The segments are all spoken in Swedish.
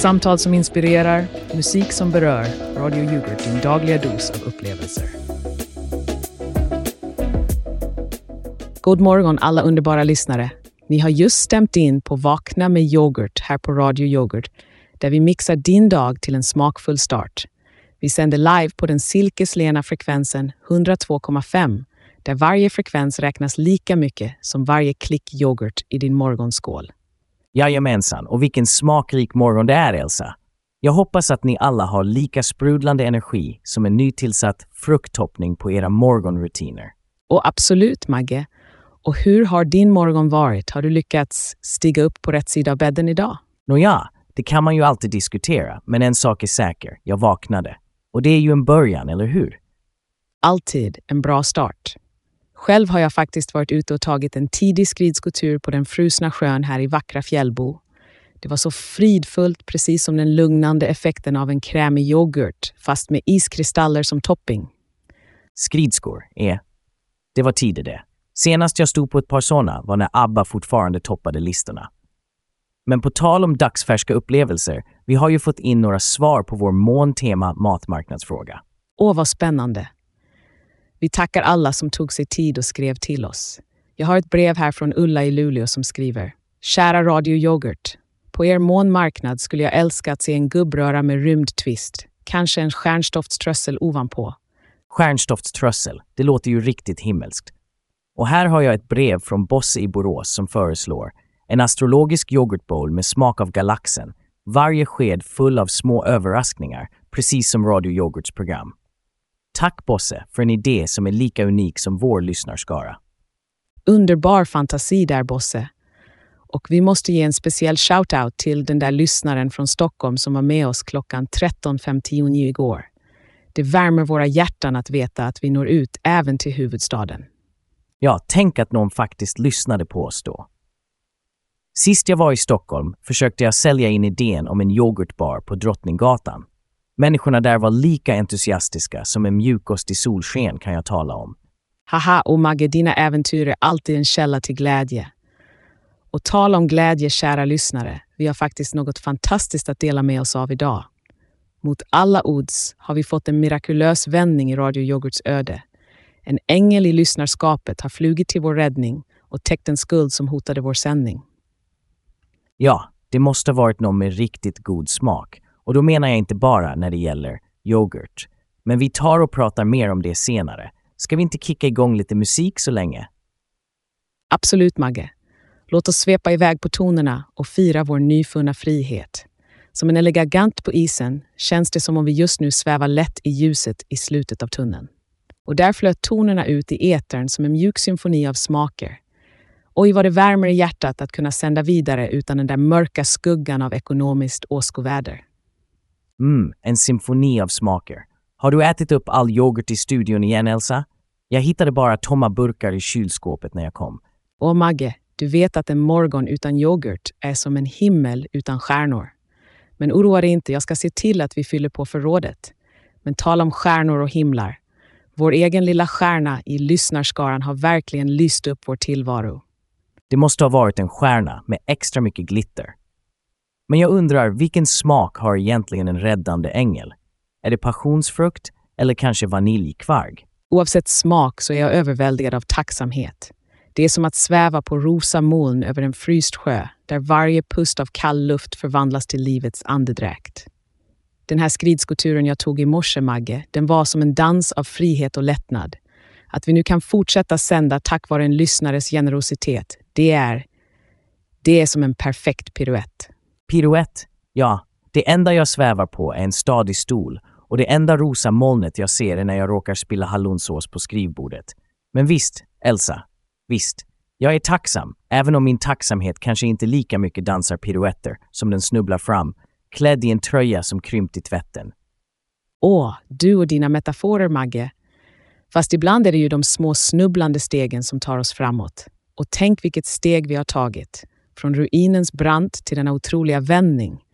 Samtal som inspirerar, musik som berör. Radio Yoghurt, din dagliga dos av upplevelser. God morgon alla underbara lyssnare. Ni har just stämt in på Vakna med yoghurt här på Radio Yoghurt där vi mixar din dag till en smakfull start. Vi sänder live på den silkeslena frekvensen 102,5 där varje frekvens räknas lika mycket som varje klick yoghurt i din morgonskål. Jajamensan, och vilken smakrik morgon det är, Elsa. Jag hoppas att ni alla har lika sprudlande energi som en nytillsatt frukttoppning på era morgonrutiner. Och absolut, Magge. Och hur har din morgon varit? Har du lyckats stiga upp på rätt sida av bädden idag? Nåja, det kan man ju alltid diskutera, men en sak är säker. Jag vaknade. Och det är ju en början, eller hur? Alltid en bra start. Själv har jag faktiskt varit ute och tagit en tidig skridskotur på den frusna sjön här i vackra Fjällbo. Det var så fridfullt, precis som den lugnande effekten av en krämig yoghurt, fast med iskristaller som topping. Skridskor är... Det var tider det. Senast jag stod på ett par sådana var när ABBA fortfarande toppade listorna. Men på tal om dagsfärska upplevelser, vi har ju fått in några svar på vår måntema matmarknadsfråga. Åh, vad spännande! Vi tackar alla som tog sig tid och skrev till oss. Jag har ett brev här från Ulla i Luleå som skriver. Kära Radio Yoghurt. På er månmarknad skulle jag älska att se en gubbröra med rymdtvist. Kanske en stjärnstoftströssel ovanpå. Stjärnstoftströssel, det låter ju riktigt himmelskt. Och här har jag ett brev från Bosse i Borås som föreslår en astrologisk yoghurtbowl med smak av galaxen. Varje sked full av små överraskningar, precis som Radio Yoghurts program. Tack Bosse för en idé som är lika unik som vår lyssnarskara. Underbar fantasi där, Bosse. Och vi måste ge en speciell shout-out till den där lyssnaren från Stockholm som var med oss klockan 13.59 igår. Det värmer våra hjärtan att veta att vi når ut även till huvudstaden. Ja, tänk att någon faktiskt lyssnade på oss då. Sist jag var i Stockholm försökte jag sälja in idén om en yoghurtbar på Drottninggatan. Människorna där var lika entusiastiska som en mjukost i solsken kan jag tala om. Haha, och Magge, dina äventyr är alltid en källa till glädje. Och tala om glädje, kära lyssnare. Vi har faktiskt något fantastiskt att dela med oss av idag. Mot alla odds har vi fått en mirakulös vändning i Radio Yoghurts öde. En ängel i lyssnarskapet har flugit till vår räddning och täckt en skuld som hotade vår sändning. Ja, det måste ha varit någon med riktigt god smak. Och då menar jag inte bara när det gäller yoghurt. Men vi tar och pratar mer om det senare. Ska vi inte kicka igång lite musik så länge? Absolut, Magge. Låt oss svepa iväg på tonerna och fira vår nyfunna frihet. Som en elegant på isen känns det som om vi just nu svävar lätt i ljuset i slutet av tunneln. Och där flöt tonerna ut i etern som en mjuk symfoni av smaker. Oj, vad det värmer i hjärtat att kunna sända vidare utan den där mörka skuggan av ekonomiskt åskoväder. Mm, en symfoni av smaker. Har du ätit upp all yoghurt i studion igen, Elsa? Jag hittade bara tomma burkar i kylskåpet när jag kom. Åh, Magge, du vet att en morgon utan yoghurt är som en himmel utan stjärnor. Men oroa dig inte, jag ska se till att vi fyller på förrådet. Men tala om stjärnor och himlar. Vår egen lilla stjärna i lyssnarskaran har verkligen lyst upp vår tillvaro. Det måste ha varit en stjärna med extra mycket glitter. Men jag undrar, vilken smak har egentligen en räddande ängel? Är det passionsfrukt eller kanske vaniljkvarg? Oavsett smak så är jag överväldigad av tacksamhet. Det är som att sväva på rosa moln över en fryst sjö där varje pust av kall luft förvandlas till livets andedräkt. Den här skridskoturen jag tog i morse, Magge, den var som en dans av frihet och lättnad. Att vi nu kan fortsätta sända tack vare en lyssnares generositet, det är... Det är som en perfekt piruett. Piruett? Ja, det enda jag svävar på är en stadig stol och det enda rosa molnet jag ser är när jag råkar spilla hallonsås på skrivbordet. Men visst, Elsa, visst. Jag är tacksam, även om min tacksamhet kanske inte lika mycket dansar piruetter som den snubblar fram, klädd i en tröja som krympt i tvätten. Åh, du och dina metaforer, Magge. Fast ibland är det ju de små snubblande stegen som tar oss framåt. Och tänk vilket steg vi har tagit. Från ruinens brant till denna otroliga vändning.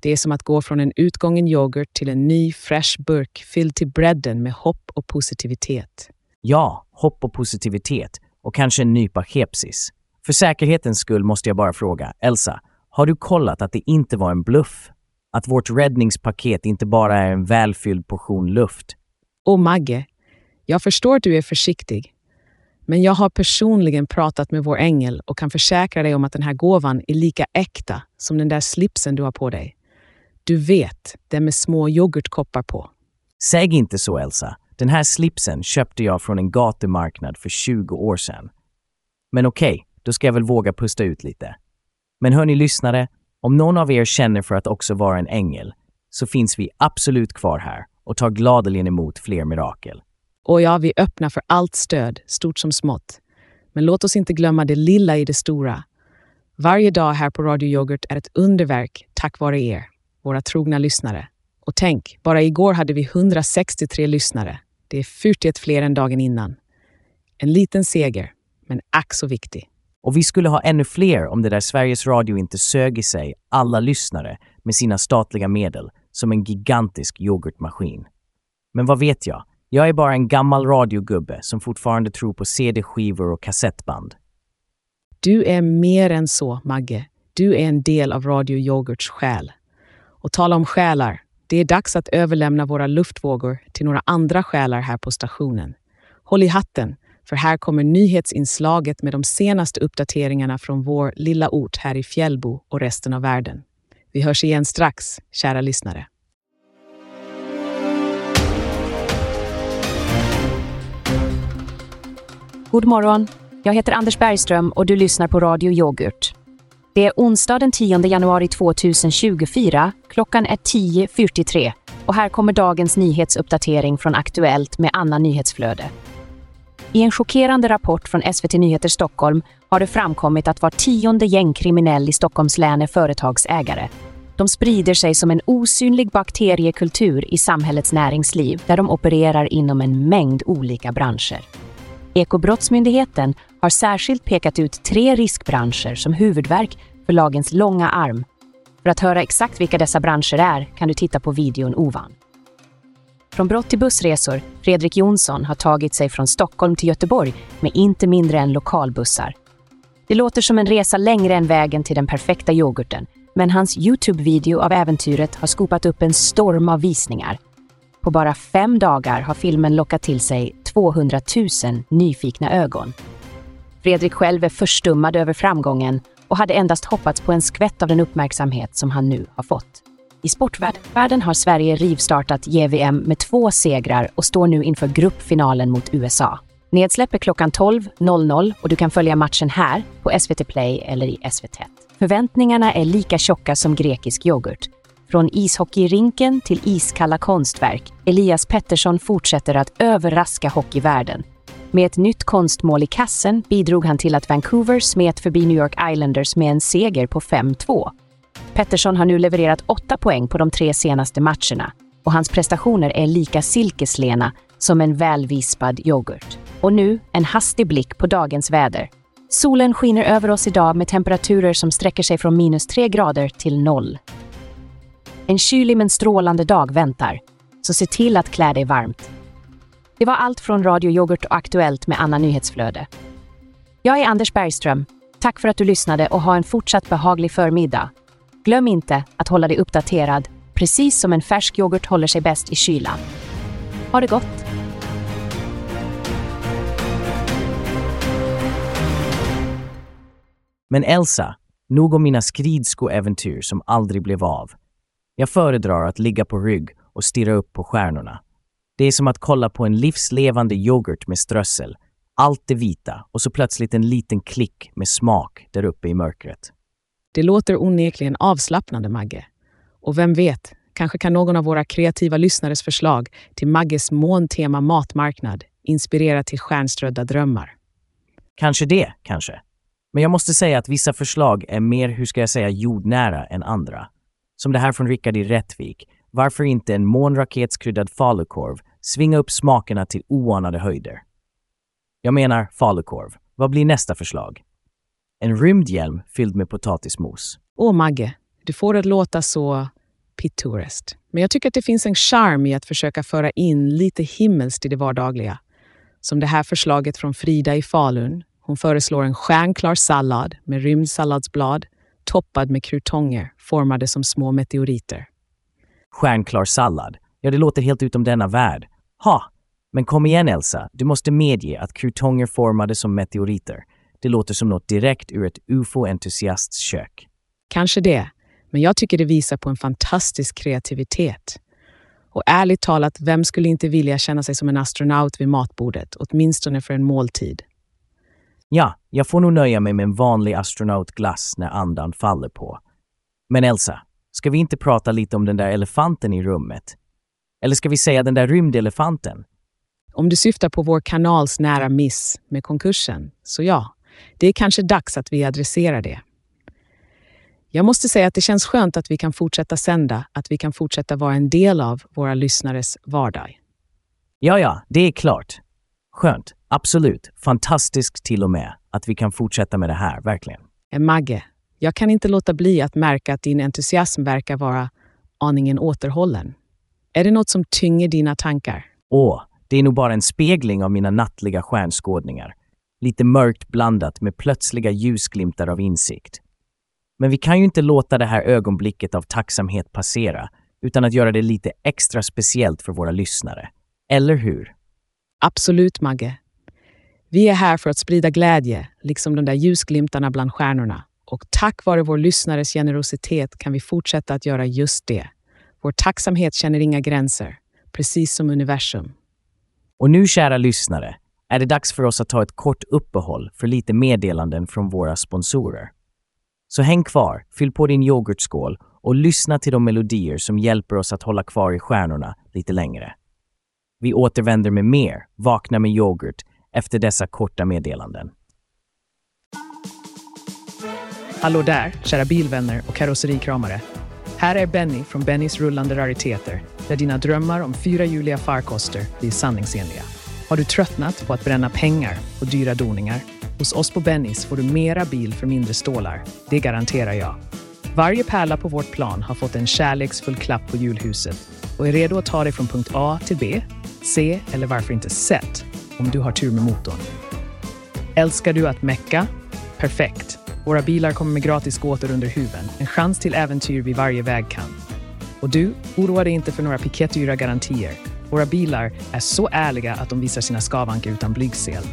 Det är som att gå från en utgången yoghurt till en ny, fresh burk fylld till bredden med hopp och positivitet. Ja, hopp och positivitet. Och kanske en nypa skepsis. För säkerhetens skull måste jag bara fråga, Elsa, har du kollat att det inte var en bluff? Att vårt räddningspaket inte bara är en välfylld portion luft. Och Magge, jag förstår att du är försiktig. Men jag har personligen pratat med vår ängel och kan försäkra dig om att den här gåvan är lika äkta som den där slipsen du har på dig. Du vet, den med små yoghurtkoppar på. Säg inte så, Elsa. Den här slipsen köpte jag från en gatumarknad för 20 år sedan. Men okej, okay, då ska jag väl våga pusta ut lite. Men hörni lyssnare, om någon av er känner för att också vara en ängel så finns vi absolut kvar här och tar gladeligen emot fler mirakel. Och ja, vi öppnar för allt stöd, stort som smått. Men låt oss inte glömma det lilla i det stora. Varje dag här på Radio Yoghurt är ett underverk tack vare er, våra trogna lyssnare. Och tänk, bara igår hade vi 163 lyssnare. Det är 41 fler än dagen innan. En liten seger, men ack så viktig. Och vi skulle ha ännu fler om det där Sveriges Radio inte sög i sig alla lyssnare med sina statliga medel som en gigantisk yoghurtmaskin. Men vad vet jag? Jag är bara en gammal radiogubbe som fortfarande tror på CD-skivor och kassettband. Du är mer än så, Magge. Du är en del av Radio Yoghurts själ. Och tala om själar. Det är dags att överlämna våra luftvågor till några andra själar här på stationen. Håll i hatten, för här kommer nyhetsinslaget med de senaste uppdateringarna från vår lilla ort här i Fjällbo och resten av världen. Vi hörs igen strax, kära lyssnare. God morgon! Jag heter Anders Bergström och du lyssnar på Radio Yoghurt. Det är onsdag den 10 januari 2024. Klockan är 10.43 och här kommer dagens nyhetsuppdatering från Aktuellt med Anna Nyhetsflöde. I en chockerande rapport från SVT Nyheter Stockholm har det framkommit att var tionde gängkriminell i Stockholms län är företagsägare. De sprider sig som en osynlig bakteriekultur i samhällets näringsliv där de opererar inom en mängd olika branscher. Ekobrottsmyndigheten har särskilt pekat ut tre riskbranscher som huvudverk för lagens långa arm. För att höra exakt vilka dessa branscher är kan du titta på videon ovan. Från brott till bussresor, Fredrik Jonsson har tagit sig från Stockholm till Göteborg med inte mindre än lokalbussar. Det låter som en resa längre än vägen till den perfekta yoghurten, men hans Youtube-video av äventyret har skopat upp en storm av visningar. På bara fem dagar har filmen lockat till sig 200 000 nyfikna ögon. Fredrik själv är förstummad över framgången och hade endast hoppats på en skvätt av den uppmärksamhet som han nu har fått. I sportvärlden har Sverige rivstartat JVM med två segrar och står nu inför gruppfinalen mot USA. Nedsläpp är klockan 12.00 och du kan följa matchen här på SVT Play eller i SVT. Förväntningarna är lika tjocka som grekisk yoghurt. Från ishockeyrinken till iskalla konstverk. Elias Pettersson fortsätter att överraska hockeyvärlden. Med ett nytt konstmål i kassen bidrog han till att Vancouver smet förbi New York Islanders med en seger på 5-2. Pettersson har nu levererat åtta poäng på de tre senaste matcherna och hans prestationer är lika silkeslena som en välvispad yoghurt. Och nu en hastig blick på dagens väder. Solen skiner över oss idag med temperaturer som sträcker sig från minus 3 grader till noll. En kylig men strålande dag väntar, så se till att klä dig varmt. Det var allt från Radio Yoghurt och Aktuellt med Anna Nyhetsflöde. Jag är Anders Bergström. Tack för att du lyssnade och ha en fortsatt behaglig förmiddag. Glöm inte att hålla dig uppdaterad, precis som en färsk yoghurt håller sig bäst i kylan. Ha det gott! Men Elsa, nog om mina skridskoäventyr som aldrig blev av. Jag föredrar att ligga på rygg och stirra upp på stjärnorna. Det är som att kolla på en livslevande yoghurt med strössel. Allt det vita och så plötsligt en liten klick med smak där uppe i mörkret. Det låter onekligen avslappnande, Magge. Och vem vet, kanske kan någon av våra kreativa lyssnares förslag till Magges måntema matmarknad inspirera till stjärnströdda drömmar. Kanske det, kanske. Men jag måste säga att vissa förslag är mer, hur ska jag säga, jordnära än andra. Som det här från Rickard i Rättvik. Varför inte en månraketskryddad falukorv svinga upp smakerna till oanade höjder? Jag menar falukorv. Vad blir nästa förslag? En rymdhjälm fylld med potatismos. Åh, Magge, du får det att låta så pittoreskt. Men jag tycker att det finns en charm i att försöka föra in lite himmelskt i det vardagliga. Som det här förslaget från Frida i Falun. Hon föreslår en stjärnklar sallad med rymdsalladsblad toppad med krutonger formade som små meteoriter. Stjärnklar sallad. Ja, det låter helt utom denna värld. Ha! Men kom igen Elsa, du måste medge att krutonger formade som meteoriter. Det låter som något direkt ur ett ufo-entusiasts kök. Kanske det, men jag tycker det visar på en fantastisk kreativitet. Och ärligt talat, vem skulle inte vilja känna sig som en astronaut vid matbordet, åtminstone för en måltid? Ja, jag får nog nöja mig med en vanlig astronautglass när andan faller på. Men Elsa, ska vi inte prata lite om den där elefanten i rummet? Eller ska vi säga den där rymdelefanten? Om du syftar på vår kanals nära miss med konkursen, så ja, det är kanske dags att vi adresserar det. Jag måste säga att det känns skönt att vi kan fortsätta sända, att vi kan fortsätta vara en del av våra lyssnares vardag. Ja, ja, det är klart. Skönt. Absolut. Fantastiskt till och med att vi kan fortsätta med det här, verkligen. Eh, Magge, jag kan inte låta bli att märka att din entusiasm verkar vara aningen återhållen. Är det något som tynger dina tankar? Åh, det är nog bara en spegling av mina nattliga stjärnskådningar. Lite mörkt blandat med plötsliga ljusglimtar av insikt. Men vi kan ju inte låta det här ögonblicket av tacksamhet passera utan att göra det lite extra speciellt för våra lyssnare. Eller hur? Absolut, Magge. Vi är här för att sprida glädje, liksom de där ljusglimtarna bland stjärnorna. Och tack vare vår lyssnares generositet kan vi fortsätta att göra just det. Vår tacksamhet känner inga gränser, precis som universum. Och nu, kära lyssnare, är det dags för oss att ta ett kort uppehåll för lite meddelanden från våra sponsorer. Så häng kvar, fyll på din yoghurtskål och lyssna till de melodier som hjälper oss att hålla kvar i stjärnorna lite längre. Vi återvänder med mer Vakna med yoghurt efter dessa korta meddelanden. Hallå där, kära bilvänner och karosserikramare. Här är Benny från Bennys rullande rariteter, där dina drömmar om fyrahjuliga farkoster blir sanningsenliga. Har du tröttnat på att bränna pengar på dyra doningar? Hos oss på Bennys får du mera bil för mindre stålar. Det garanterar jag. Varje pärla på vårt plan har fått en kärleksfull klapp på julhuset och är redo att ta dig från punkt A till B, C eller varför inte Z om du har tur med motorn. Älskar du att mecka? Perfekt! Våra bilar kommer med gratis gåtor under huven, en chans till äventyr vid varje vägkant. Och du, oroa dig inte för några piketdyra garantier. Våra bilar är så ärliga att de visar sina skavanker utan blygsel.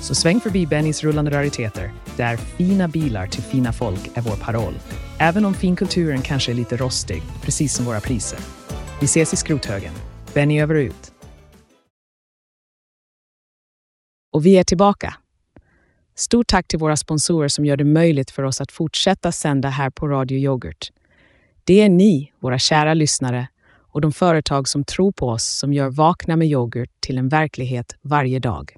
Så sväng förbi Bennys rullande rariteter, där fina bilar till fina folk är vår paroll. Även om finkulturen kanske är lite rostig, precis som våra priser. Vi ses i skrothögen. Benny över och ut. Och vi är tillbaka. Stort tack till våra sponsorer som gör det möjligt för oss att fortsätta sända här på Radio Yoghurt. Det är ni, våra kära lyssnare, och de företag som tror på oss som gör Vakna med yoghurt till en verklighet varje dag.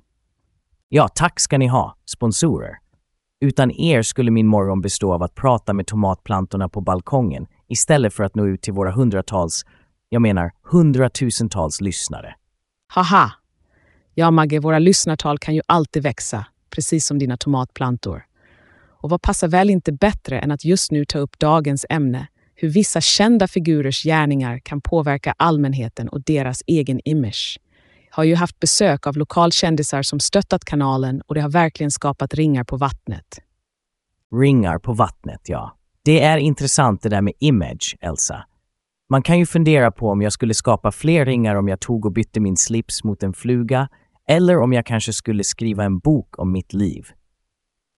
Ja, tack ska ni ha, sponsorer. Utan er skulle min morgon bestå av att prata med tomatplantorna på balkongen istället för att nå ut till våra hundratals, jag menar hundratusentals lyssnare. Haha! Ja, Magge, våra lyssnartal kan ju alltid växa, precis som dina tomatplantor. Och vad passar väl inte bättre än att just nu ta upp dagens ämne, hur vissa kända figurers gärningar kan påverka allmänheten och deras egen image. Jag har ju haft besök av lokalkändisar som stöttat kanalen och det har verkligen skapat ringar på vattnet. Ringar på vattnet, ja. Det är intressant det där med image, Elsa. Man kan ju fundera på om jag skulle skapa fler ringar om jag tog och bytte min slips mot en fluga eller om jag kanske skulle skriva en bok om mitt liv.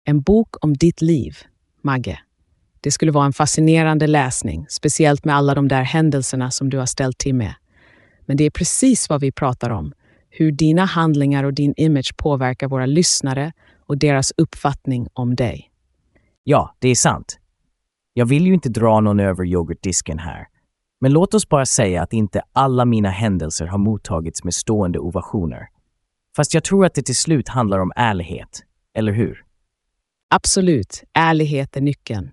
En bok om ditt liv, Magge. Det skulle vara en fascinerande läsning, speciellt med alla de där händelserna som du har ställt till med. Men det är precis vad vi pratar om. Hur dina handlingar och din image påverkar våra lyssnare och deras uppfattning om dig. Ja, det är sant. Jag vill ju inte dra någon över yoghurtdisken här. Men låt oss bara säga att inte alla mina händelser har mottagits med stående ovationer. Fast jag tror att det till slut handlar om ärlighet, eller hur? Absolut, ärlighet är nyckeln.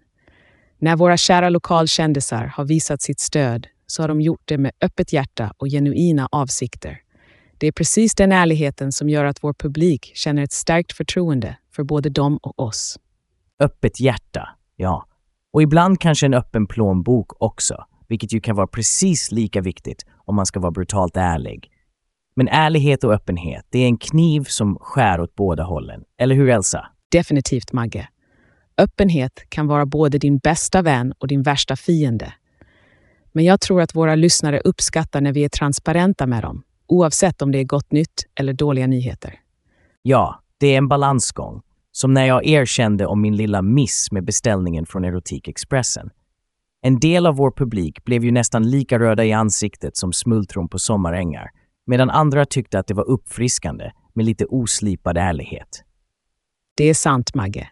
När våra kära lokalkändisar har visat sitt stöd så har de gjort det med öppet hjärta och genuina avsikter. Det är precis den ärligheten som gör att vår publik känner ett starkt förtroende för både dem och oss. Öppet hjärta, ja. Och ibland kanske en öppen plånbok också, vilket ju kan vara precis lika viktigt om man ska vara brutalt ärlig. Men ärlighet och öppenhet, det är en kniv som skär åt båda hållen. Eller hur, Elsa? Definitivt, Magge. Öppenhet kan vara både din bästa vän och din värsta fiende. Men jag tror att våra lyssnare uppskattar när vi är transparenta med dem, oavsett om det är gott nytt eller dåliga nyheter. Ja, det är en balansgång. Som när jag erkände om min lilla miss med beställningen från Erotikexpressen. En del av vår publik blev ju nästan lika röda i ansiktet som smultron på sommarängar, medan andra tyckte att det var uppfriskande med lite oslipad ärlighet. Det är sant, Magge.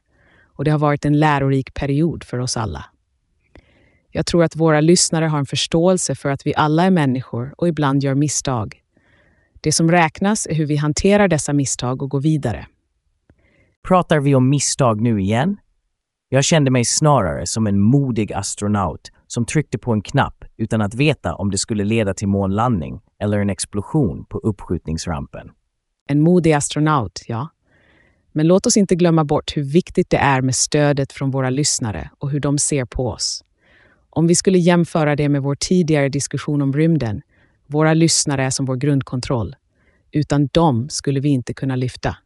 Och det har varit en lärorik period för oss alla. Jag tror att våra lyssnare har en förståelse för att vi alla är människor och ibland gör misstag. Det som räknas är hur vi hanterar dessa misstag och går vidare. Pratar vi om misstag nu igen? Jag kände mig snarare som en modig astronaut som tryckte på en knapp utan att veta om det skulle leda till månlandning eller en explosion på uppskjutningsrampen. En modig astronaut, ja. Men låt oss inte glömma bort hur viktigt det är med stödet från våra lyssnare och hur de ser på oss. Om vi skulle jämföra det med vår tidigare diskussion om rymden, våra lyssnare är som vår grundkontroll. Utan dem skulle vi inte kunna lyfta.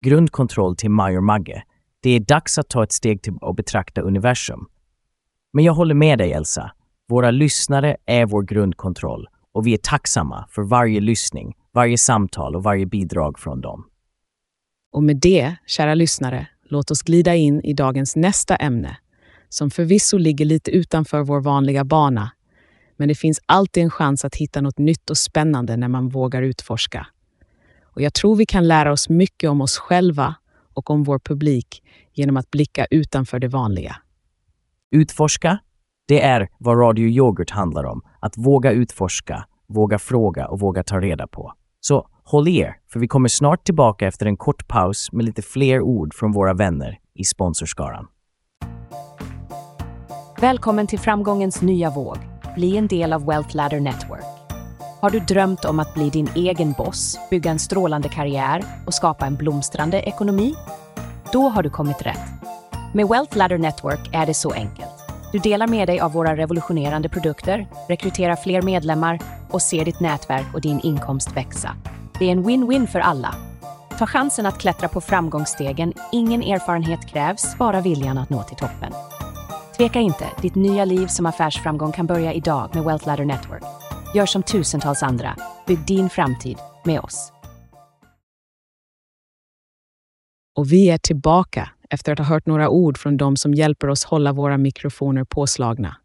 Grundkontroll till Major Magge. Det är dags att ta ett steg till och betrakta universum. Men jag håller med dig, Elsa. Våra lyssnare är vår grundkontroll och vi är tacksamma för varje lyssning, varje samtal och varje bidrag från dem. Och med det, kära lyssnare, låt oss glida in i dagens nästa ämne, som förvisso ligger lite utanför vår vanliga bana. Men det finns alltid en chans att hitta något nytt och spännande när man vågar utforska. Och jag tror vi kan lära oss mycket om oss själva och om vår publik genom att blicka utanför det vanliga. Utforska, det är vad Radio Yoghurt handlar om. Att våga utforska, våga fråga och våga ta reda på. Så håll i er, för vi kommer snart tillbaka efter en kort paus med lite fler ord från våra vänner i sponsorskaran. Välkommen till framgångens nya våg. Bli en del av Wealth Ladder Network. Har du drömt om att bli din egen boss, bygga en strålande karriär och skapa en blomstrande ekonomi? Då har du kommit rätt. Med Wealth Ladder Network är det så enkelt. Du delar med dig av våra revolutionerande produkter, rekryterar fler medlemmar och ser ditt nätverk och din inkomst växa. Det är en win-win för alla. Ta chansen att klättra på framgångsstegen. Ingen erfarenhet krävs, bara viljan att nå till toppen. Tveka inte, ditt nya liv som affärsframgång kan börja idag med Wealth Ladder Network. Gör som tusentals andra. Bygg din framtid med oss. Och vi är tillbaka efter att ha hört några ord från de som hjälper oss hålla våra mikrofoner påslagna.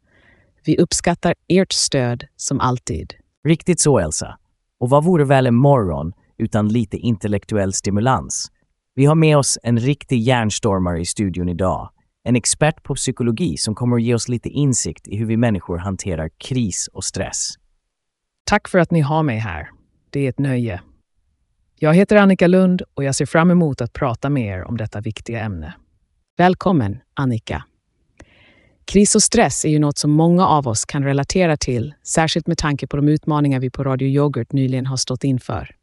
Vi uppskattar ert stöd som alltid. Riktigt så, Elsa. Och vad vore väl en morgon utan lite intellektuell stimulans? Vi har med oss en riktig hjärnstormare i studion idag. En expert på psykologi som kommer att ge oss lite insikt i hur vi människor hanterar kris och stress. Tack för att ni har mig här. Det är ett nöje. Jag heter Annika Lund och jag ser fram emot att prata med er om detta viktiga ämne. Välkommen, Annika. Kris och stress är ju något som många av oss kan relatera till, särskilt med tanke på de utmaningar vi på Radio Yoghurt nyligen har stått inför.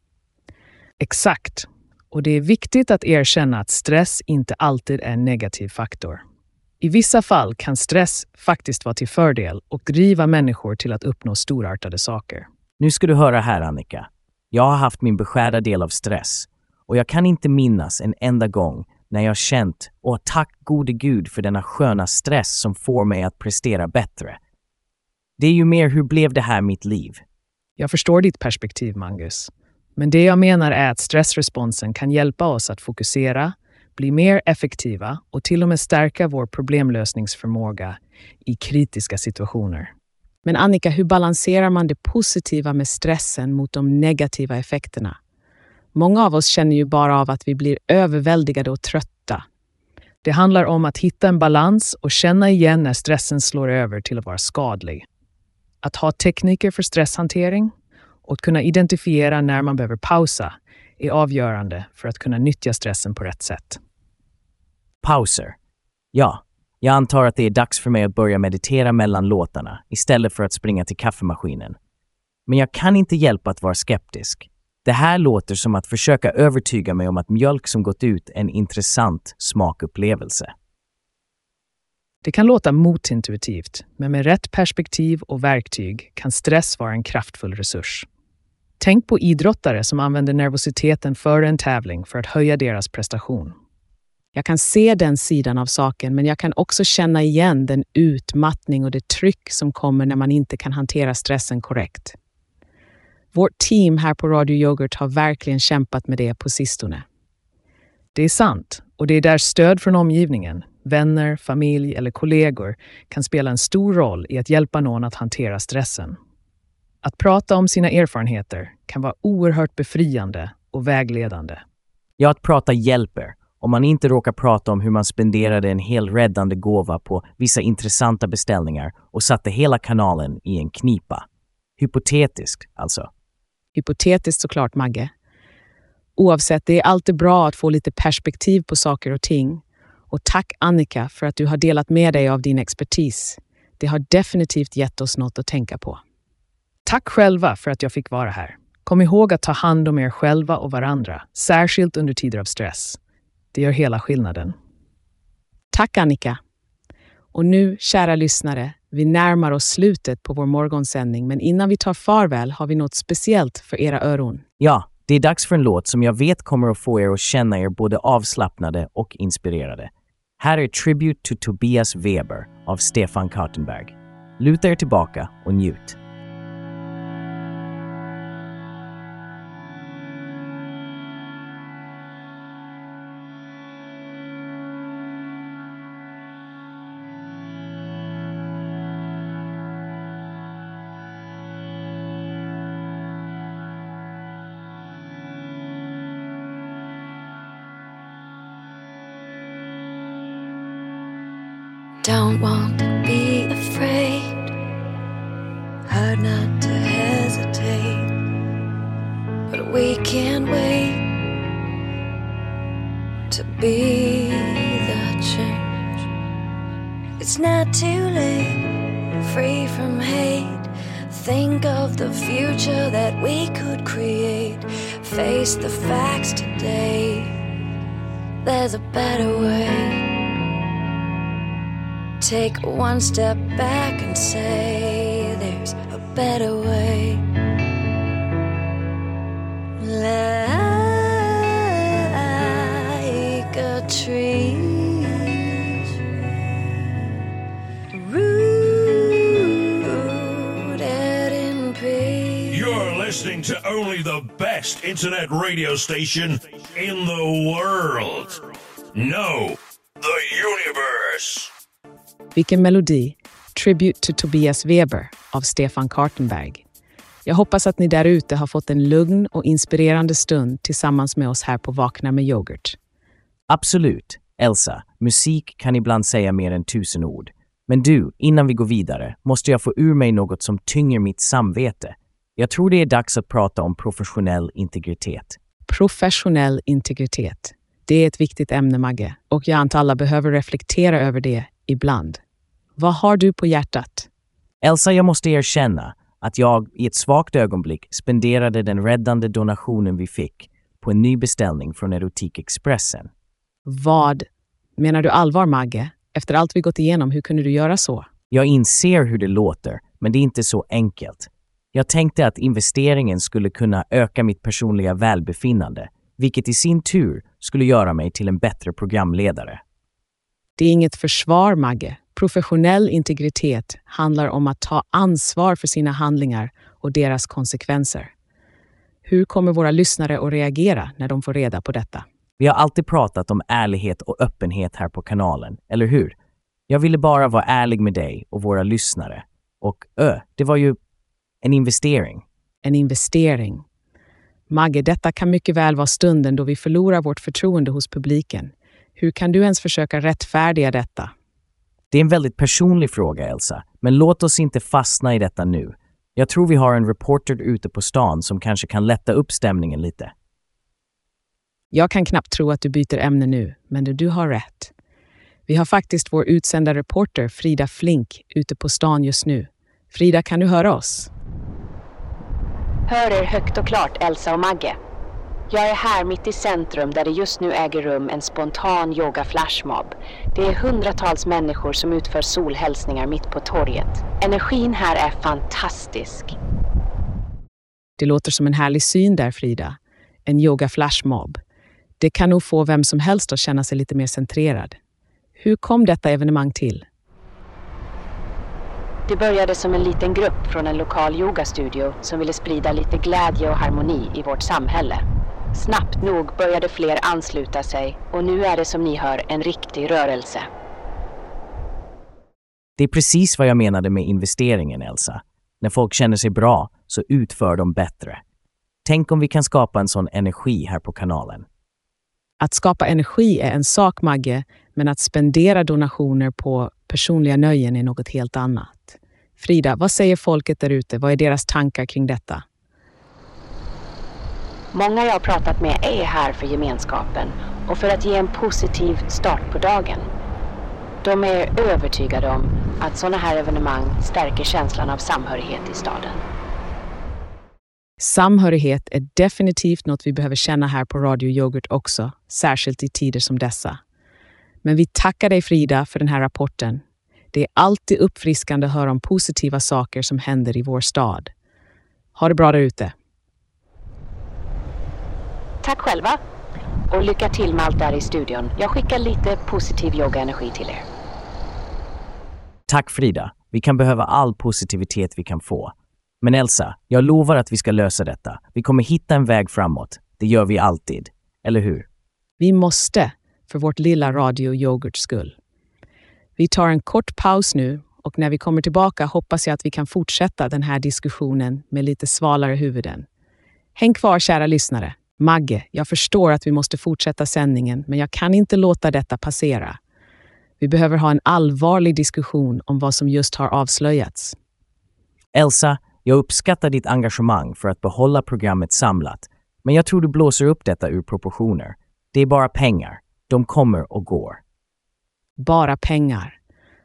Exakt. Och det är viktigt att erkänna att stress inte alltid är en negativ faktor. I vissa fall kan stress faktiskt vara till fördel och driva människor till att uppnå storartade saker. Nu ska du höra här, Annika. Jag har haft min beskärda del av stress och jag kan inte minnas en enda gång när jag känt åh tack gode gud för denna sköna stress som får mig att prestera bättre. Det är ju mer hur blev det här mitt liv? Jag förstår ditt perspektiv, Mangus. Men det jag menar är att stressresponsen kan hjälpa oss att fokusera, bli mer effektiva och till och med stärka vår problemlösningsförmåga i kritiska situationer. Men Annika, hur balanserar man det positiva med stressen mot de negativa effekterna? Många av oss känner ju bara av att vi blir överväldigade och trötta. Det handlar om att hitta en balans och känna igen när stressen slår över till att vara skadlig. Att ha tekniker för stresshantering och kunna identifiera när man behöver pausa är avgörande för att kunna nyttja stressen på rätt sätt. Pauser. Ja, jag antar att det är dags för mig att börja meditera mellan låtarna istället för att springa till kaffemaskinen. Men jag kan inte hjälpa att vara skeptisk. Det här låter som att försöka övertyga mig om att mjölk som gått ut är en intressant smakupplevelse. Det kan låta motintuitivt, men med rätt perspektiv och verktyg kan stress vara en kraftfull resurs. Tänk på idrottare som använder nervositeten före en tävling för att höja deras prestation. Jag kan se den sidan av saken, men jag kan också känna igen den utmattning och det tryck som kommer när man inte kan hantera stressen korrekt. Vårt team här på Radio Yoghurt har verkligen kämpat med det på sistone. Det är sant, och det är där stöd från omgivningen, vänner, familj eller kollegor kan spela en stor roll i att hjälpa någon att hantera stressen. Att prata om sina erfarenheter kan vara oerhört befriande och vägledande. Ja, att prata hjälper. Om man inte råkar prata om hur man spenderade en hel räddande gåva på vissa intressanta beställningar och satte hela kanalen i en knipa. Hypotetiskt, alltså. Hypotetiskt såklart, Magge. Oavsett, det är alltid bra att få lite perspektiv på saker och ting. Och tack Annika för att du har delat med dig av din expertis. Det har definitivt gett oss något att tänka på. Tack själva för att jag fick vara här. Kom ihåg att ta hand om er själva och varandra, särskilt under tider av stress. Det gör hela skillnaden. Tack Annika. Och nu, kära lyssnare, vi närmar oss slutet på vår morgonsändning, men innan vi tar farväl har vi något speciellt för era öron. Ja, det är dags för en låt som jag vet kommer att få er att känna er både avslappnade och inspirerade. Här är Tribute to Tobias Weber av Stefan Kartenberg. Luta er tillbaka och njut. Don't want to be afraid. Hard not to hesitate. But we can't wait to be the change. It's not too late, free from hate. Think of the future that we could create. Face the facts today. There's a better way. Take one step back and say there's a better way. Like a tree rooted in peace. You're listening to only the best internet radio station in the world. No, the universe. Vilken melodi! Tribute to Tobias Weber av Stefan Kartenberg. Jag hoppas att ni där ute har fått en lugn och inspirerande stund tillsammans med oss här på Vakna med yoghurt. Absolut, Elsa. Musik kan ibland säga mer än tusen ord. Men du, innan vi går vidare, måste jag få ur mig något som tynger mitt samvete. Jag tror det är dags att prata om professionell integritet. Professionell integritet. Det är ett viktigt ämne, Magge, och jag antar alla behöver reflektera över det ibland. Vad har du på hjärtat? Elsa, jag måste erkänna att jag i ett svagt ögonblick spenderade den räddande donationen vi fick på en ny beställning från Erotikexpressen. Vad? Menar du allvar, Magge? Efter allt vi gått igenom, hur kunde du göra så? Jag inser hur det låter, men det är inte så enkelt. Jag tänkte att investeringen skulle kunna öka mitt personliga välbefinnande, vilket i sin tur skulle göra mig till en bättre programledare. Det är inget försvar, Magge. Professionell integritet handlar om att ta ansvar för sina handlingar och deras konsekvenser. Hur kommer våra lyssnare att reagera när de får reda på detta? Vi har alltid pratat om ärlighet och öppenhet här på kanalen, eller hur? Jag ville bara vara ärlig med dig och våra lyssnare. Och ö, det var ju en investering. En investering. Magge, detta kan mycket väl vara stunden då vi förlorar vårt förtroende hos publiken. Hur kan du ens försöka rättfärdiga detta? Det är en väldigt personlig fråga, Elsa, men låt oss inte fastna i detta nu. Jag tror vi har en reporter ute på stan som kanske kan lätta upp stämningen lite. Jag kan knappt tro att du byter ämne nu, men du har rätt. Vi har faktiskt vår utsända reporter Frida Flink ute på stan just nu. Frida, kan du höra oss? Hör er högt och klart, Elsa och Magge. Jag är här mitt i centrum där det just nu äger rum en spontan yoga flashmob. Det är hundratals människor som utför solhälsningar mitt på torget. Energin här är fantastisk. Det låter som en härlig syn där, Frida. En yoga flashmob. Det kan nog få vem som helst att känna sig lite mer centrerad. Hur kom detta evenemang till? Det började som en liten grupp från en lokal yogastudio som ville sprida lite glädje och harmoni i vårt samhälle. Snabbt nog började fler ansluta sig och nu är det som ni hör en riktig rörelse. Det är precis vad jag menade med investeringen, Elsa. När folk känner sig bra så utför de bättre. Tänk om vi kan skapa en sån energi här på kanalen. Att skapa energi är en sak, Magge, men att spendera donationer på personliga nöjen är något helt annat. Frida, vad säger folket där ute? Vad är deras tankar kring detta? Många jag har pratat med är här för gemenskapen och för att ge en positiv start på dagen. De är övertygade om att sådana här evenemang stärker känslan av samhörighet i staden. Samhörighet är definitivt något vi behöver känna här på Radio Yoghurt också, särskilt i tider som dessa. Men vi tackar dig Frida för den här rapporten. Det är alltid uppfriskande att höra om positiva saker som händer i vår stad. Ha det bra där ute. Tack själva och lycka till med allt där i studion. Jag skickar lite positiv yogaenergi till er. Tack Frida. Vi kan behöva all positivitet vi kan få. Men Elsa, jag lovar att vi ska lösa detta. Vi kommer hitta en väg framåt. Det gör vi alltid. Eller hur? Vi måste, för vårt lilla Radio Yoghurts skull. Vi tar en kort paus nu och när vi kommer tillbaka hoppas jag att vi kan fortsätta den här diskussionen med lite svalare huvuden. Häng kvar kära lyssnare. Magge, jag förstår att vi måste fortsätta sändningen, men jag kan inte låta detta passera. Vi behöver ha en allvarlig diskussion om vad som just har avslöjats. Elsa, jag uppskattar ditt engagemang för att behålla programmet samlat, men jag tror du blåser upp detta ur proportioner. Det är bara pengar. De kommer och går. Bara pengar.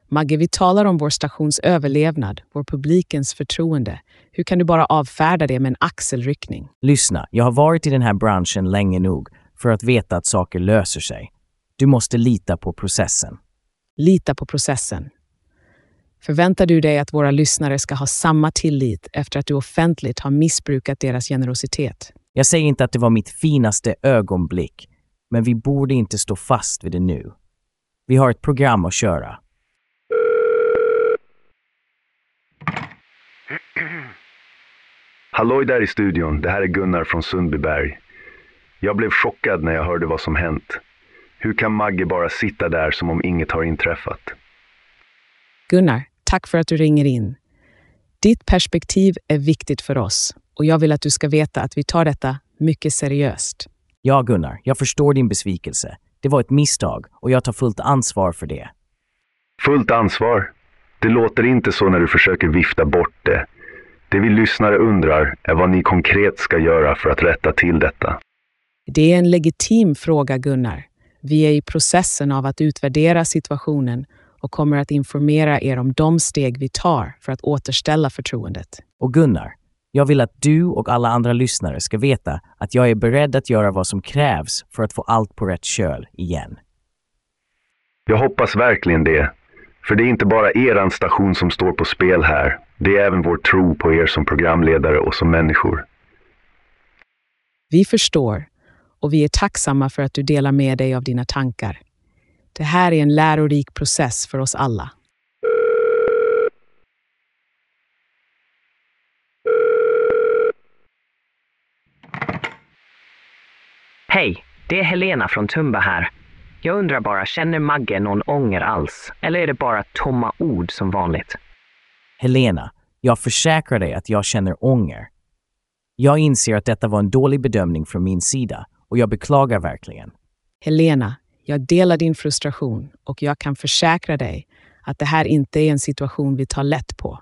Magge, vi talar om vår stations överlevnad, vår publikens förtroende. Hur kan du bara avfärda det med en axelryckning? Lyssna, jag har varit i den här branschen länge nog för att veta att saker löser sig. Du måste lita på processen. Lita på processen. Förväntar du dig att våra lyssnare ska ha samma tillit efter att du offentligt har missbrukat deras generositet? Jag säger inte att det var mitt finaste ögonblick, men vi borde inte stå fast vid det nu. Vi har ett program att köra. Halloj där i studion, det här är Gunnar från Sundbyberg. Jag blev chockad när jag hörde vad som hänt. Hur kan Magge bara sitta där som om inget har inträffat? Gunnar, tack för att du ringer in. Ditt perspektiv är viktigt för oss och jag vill att du ska veta att vi tar detta mycket seriöst. Ja, Gunnar, jag förstår din besvikelse. Det var ett misstag och jag tar fullt ansvar för det. Fullt ansvar? Det låter inte så när du försöker vifta bort det. Det vi lyssnare undrar är vad ni konkret ska göra för att rätta till detta. Det är en legitim fråga, Gunnar. Vi är i processen av att utvärdera situationen och kommer att informera er om de steg vi tar för att återställa förtroendet. Och Gunnar, jag vill att du och alla andra lyssnare ska veta att jag är beredd att göra vad som krävs för att få allt på rätt köl igen. Jag hoppas verkligen det. För det är inte bara eran station som står på spel här. Det är även vår tro på er som programledare och som människor. Vi förstår och vi är tacksamma för att du delar med dig av dina tankar. Det här är en lärorik process för oss alla. Hej, det är Helena från Tumba här. Jag undrar bara, känner Magge någon ånger alls? Eller är det bara tomma ord som vanligt? Helena, jag försäkrar dig att jag känner ånger. Jag inser att detta var en dålig bedömning från min sida och jag beklagar verkligen. Helena, jag delar din frustration och jag kan försäkra dig att det här inte är en situation vi tar lätt på.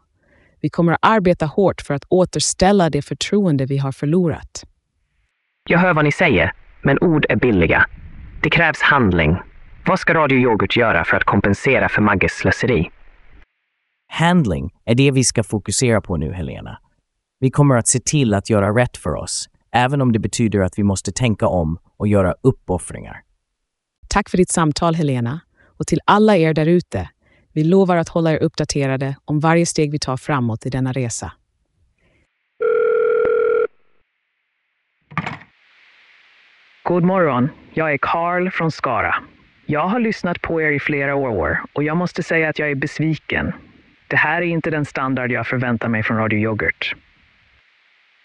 Vi kommer att arbeta hårt för att återställa det förtroende vi har förlorat. Jag hör vad ni säger, men ord är billiga. Det krävs handling. Vad ska Radio Yoghurt göra för att kompensera för Magges slöseri? Handling är det vi ska fokusera på nu, Helena. Vi kommer att se till att göra rätt för oss, även om det betyder att vi måste tänka om och göra uppoffringar. Tack för ditt samtal, Helena. Och till alla er där ute, vi lovar att hålla er uppdaterade om varje steg vi tar framåt i denna resa. God morgon. Jag är Karl från Skara. Jag har lyssnat på er i flera år och jag måste säga att jag är besviken. Det här är inte den standard jag förväntar mig från Radio Yoghurt.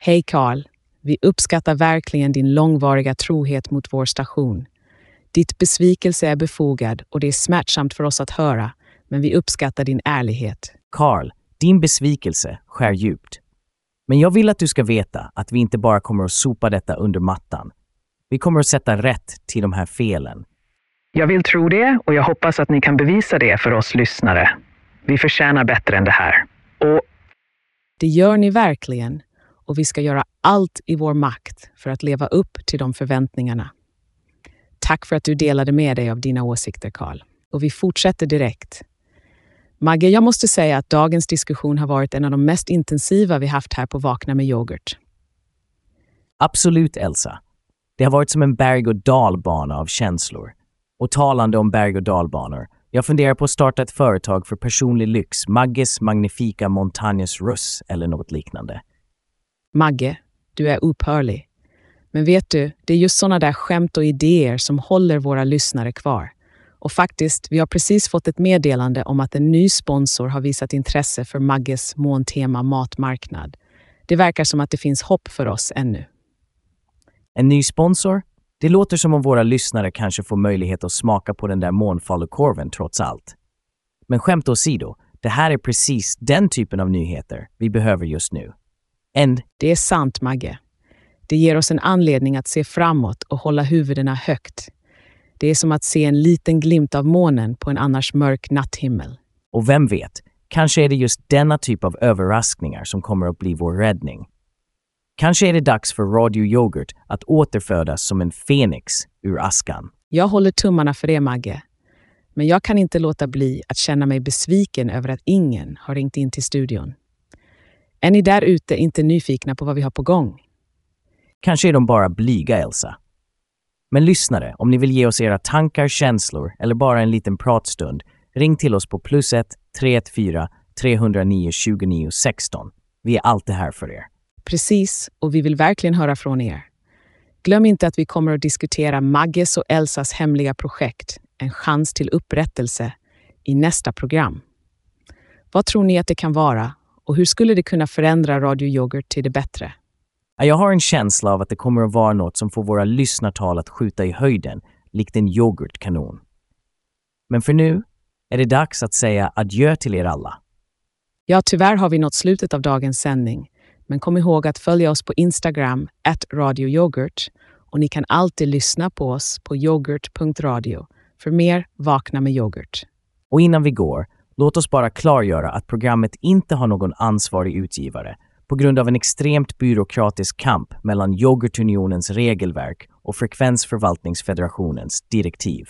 Hej Karl. Vi uppskattar verkligen din långvariga trohet mot vår station. Ditt besvikelse är befogad och det är smärtsamt för oss att höra, men vi uppskattar din ärlighet. Karl, din besvikelse skär djupt. Men jag vill att du ska veta att vi inte bara kommer att sopa detta under mattan. Vi kommer att sätta rätt till de här felen. Jag vill tro det och jag hoppas att ni kan bevisa det för oss lyssnare. Vi förtjänar bättre än det här. Och Det gör ni verkligen och vi ska göra allt i vår makt för att leva upp till de förväntningarna. Tack för att du delade med dig av dina åsikter, Karl. Och vi fortsätter direkt. Magge, jag måste säga att dagens diskussion har varit en av de mest intensiva vi haft här på Vakna med yoghurt. Absolut, Elsa. Det har varit som en berg och dalbana av känslor. Och talande om berg och dalbanor, jag funderar på att starta ett företag för personlig lyx, Magges Magnifika Montagnes Russ eller något liknande. Magge, du är upphörlig. Men vet du, det är just sådana där skämt och idéer som håller våra lyssnare kvar. Och faktiskt, vi har precis fått ett meddelande om att en ny sponsor har visat intresse för Magges måntema matmarknad. Det verkar som att det finns hopp för oss ännu. En ny sponsor? Det låter som om våra lyssnare kanske får möjlighet att smaka på den där månfalukorven trots allt. Men skämt åsido, det här är precis den typen av nyheter vi behöver just nu. En Det är sant, Magge. Det ger oss en anledning att se framåt och hålla huvudena högt. Det är som att se en liten glimt av månen på en annars mörk natthimmel. Och vem vet, kanske är det just denna typ av överraskningar som kommer att bli vår räddning. Kanske är det dags för Radio Yoghurt att återfödas som en fenix ur askan. Jag håller tummarna för det, Magge. Men jag kan inte låta bli att känna mig besviken över att ingen har ringt in till studion. Är ni där ute inte nyfikna på vad vi har på gång? Kanske är de bara blyga, Elsa. Men lyssnare, om ni vill ge oss era tankar, känslor eller bara en liten pratstund, ring till oss på plus 1 314 309 29 16. Vi är alltid här för er. Precis, och vi vill verkligen höra från er. Glöm inte att vi kommer att diskutera Magges och Elsas hemliga projekt, En chans till upprättelse, i nästa program. Vad tror ni att det kan vara och hur skulle det kunna förändra Radio Yoghurt till det bättre? Ja, Jag har en känsla av att det kommer att vara något som får våra lyssnartal att skjuta i höjden, likt en yoghurtkanon. Men för nu är det dags att säga adjö till er alla. Ja, tyvärr har vi nått slutet av dagens sändning, men kom ihåg att följa oss på Instagram, at radioyoghurt, och ni kan alltid lyssna på oss på yoghurt.radio för mer Vakna med yoghurt. Och innan vi går, låt oss bara klargöra att programmet inte har någon ansvarig utgivare på grund av en extremt byråkratisk kamp mellan Yoghurtunionens regelverk och Frekvensförvaltningsfederationens direktiv.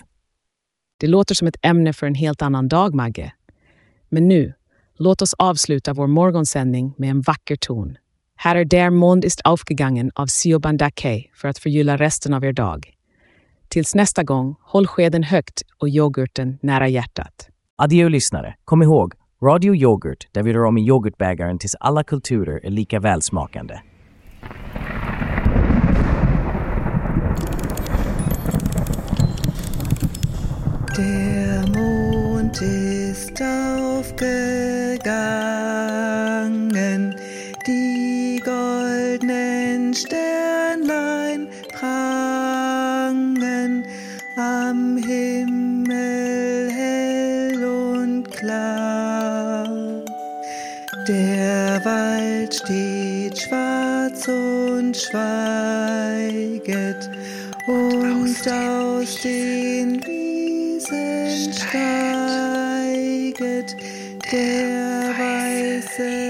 Det låter som ett ämne för en helt annan dag, Magge. Men nu, låt oss avsluta vår morgonsändning med en vacker ton. Här är Der Mond ist aufgegangen av Siobhan Dake för att förgylla resten av er dag. Tills nästa gång, håll skeden högt och yoghurten nära hjärtat. Adjö lyssnare, kom ihåg, Radio Yoghurt där vi rör om i yoghurtbägaren tills alla kulturer är lika välsmakande. Der Mond ist aufgegangen, Sternlein prangen am Himmel hell und klar. Der Wald steht schwarz und schweiget, und aus den Wiesen steiget der weiße